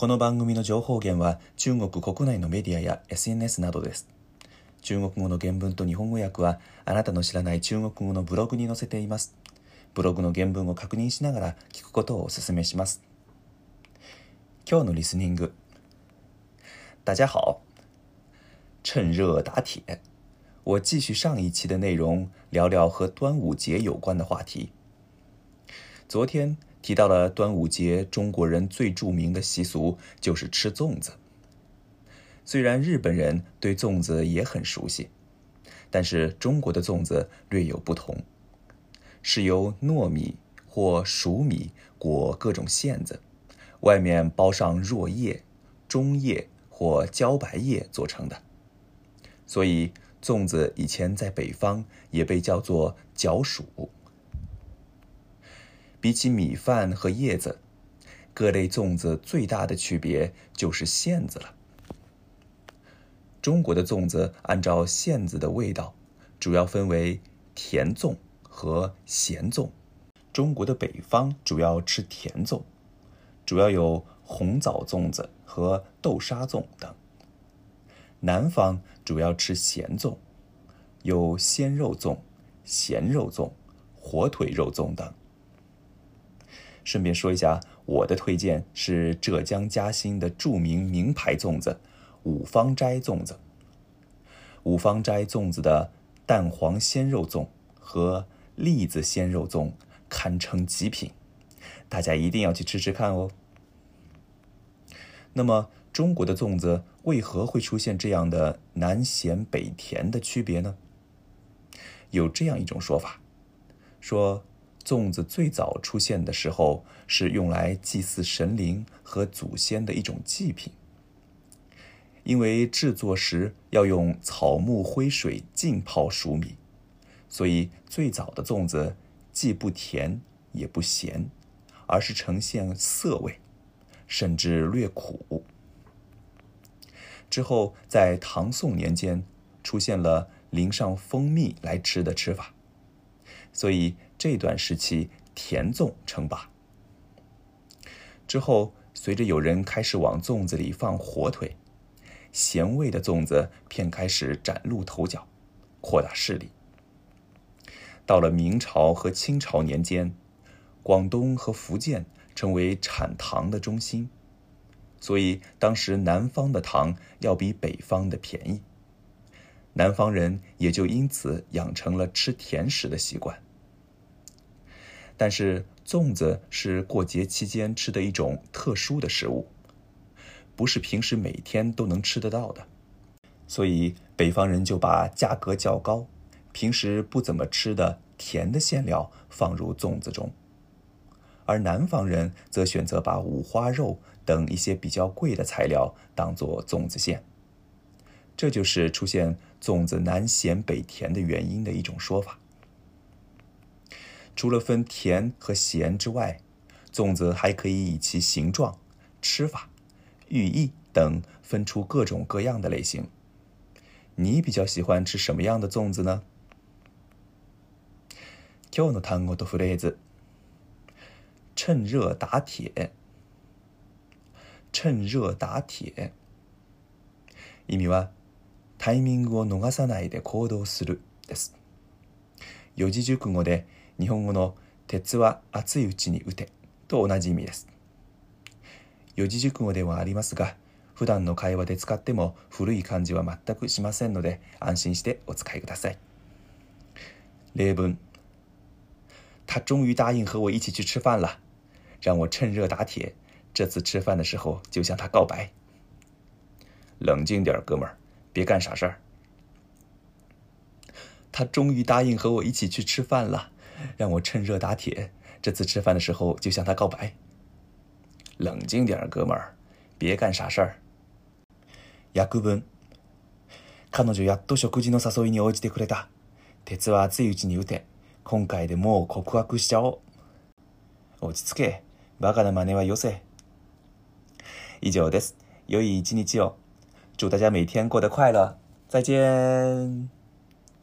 この番組の情報源は中国国内のメディアや SNS などです。中国語の原文と日本語訳はあなたの知らない中国語のブログに載せています。ブログの原文を確認しながら聞くことをお勧めします。今日のリスニング。大家好。趁热打铁。我继续上一期的内容，聊聊和端午节有关的话题。昨天提到了端午节，中国人最著名的习俗就是吃粽子。虽然日本人对粽子也很熟悉，但是中国的粽子略有不同，是由糯米或黍米裹各种馅子，外面包上箬叶、中叶或茭白叶做成的。所以，粽子以前在北方也被叫做“角黍”。比起米饭和叶子，各类粽子最大的区别就是馅子了。中国的粽子按照馅子的味道，主要分为甜粽和咸粽。中国的北方主要吃甜粽，主要有红枣粽子和豆沙粽等；南方主要吃咸粽，有鲜肉粽、咸肉粽、火腿肉粽等。顺便说一下，我的推荐是浙江嘉兴的著名名牌粽子——五芳斋粽子。五芳斋粽子的蛋黄鲜肉粽和栗子鲜肉粽堪称极品，大家一定要去吃吃看哦。那么，中国的粽子为何会出现这样的南咸北甜的区别呢？有这样一种说法，说。粽子最早出现的时候，是用来祭祀神灵和祖先的一种祭品。因为制作时要用草木灰水浸泡熟米，所以最早的粽子既不甜也不咸，而是呈现涩味，甚至略苦。之后，在唐宋年间出现了淋上蜂蜜来吃的吃法，所以。这段时期，甜粽称霸。之后，随着有人开始往粽子里放火腿，咸味的粽子便开始崭露头角，扩大势力。到了明朝和清朝年间，广东和福建成为产糖的中心，所以当时南方的糖要比北方的便宜，南方人也就因此养成了吃甜食的习惯。但是，粽子是过节期间吃的一种特殊的食物，不是平时每天都能吃得到的。所以，北方人就把价格较高、平时不怎么吃的甜的馅料放入粽子中，而南方人则选择把五花肉等一些比较贵的材料当做粽子馅。这就是出现粽子南咸北甜的原因的一种说法。除了分甜和咸之外，粽子还可以以其形状、吃法、寓意等分出各种各样的类型。你比较喜欢吃什么样的粽子呢？今日汤锅豆腐子。趁热打铁。趁热打铁。一米八。タイミングを逃さないで行動するです。四字熟语で。日本語の「鉄は熱いうちに打て」と同じ意味です四字熟語ではありますが普段の会話で使っても古い漢字は全くしませんので安心してお使いください例文他终于答应和我一起去吃饭了让我趁热打铁这次吃饭的时候就向他告白冷静点哥们儿别干傻事儿他终于答应和我一起去吃饭了让我趁热打铁，这次吃饭的时候就向他告白。冷静点，哥们儿，别干傻事儿。約分。彼女やっと食事の誘いに応じてくれた。鉄は熱いうちに打て。今回でもう告白しちゃおう。落ち着け、バカな真似はよせ。以上です。良い一日を。祝大家も天タリ快乐。再见。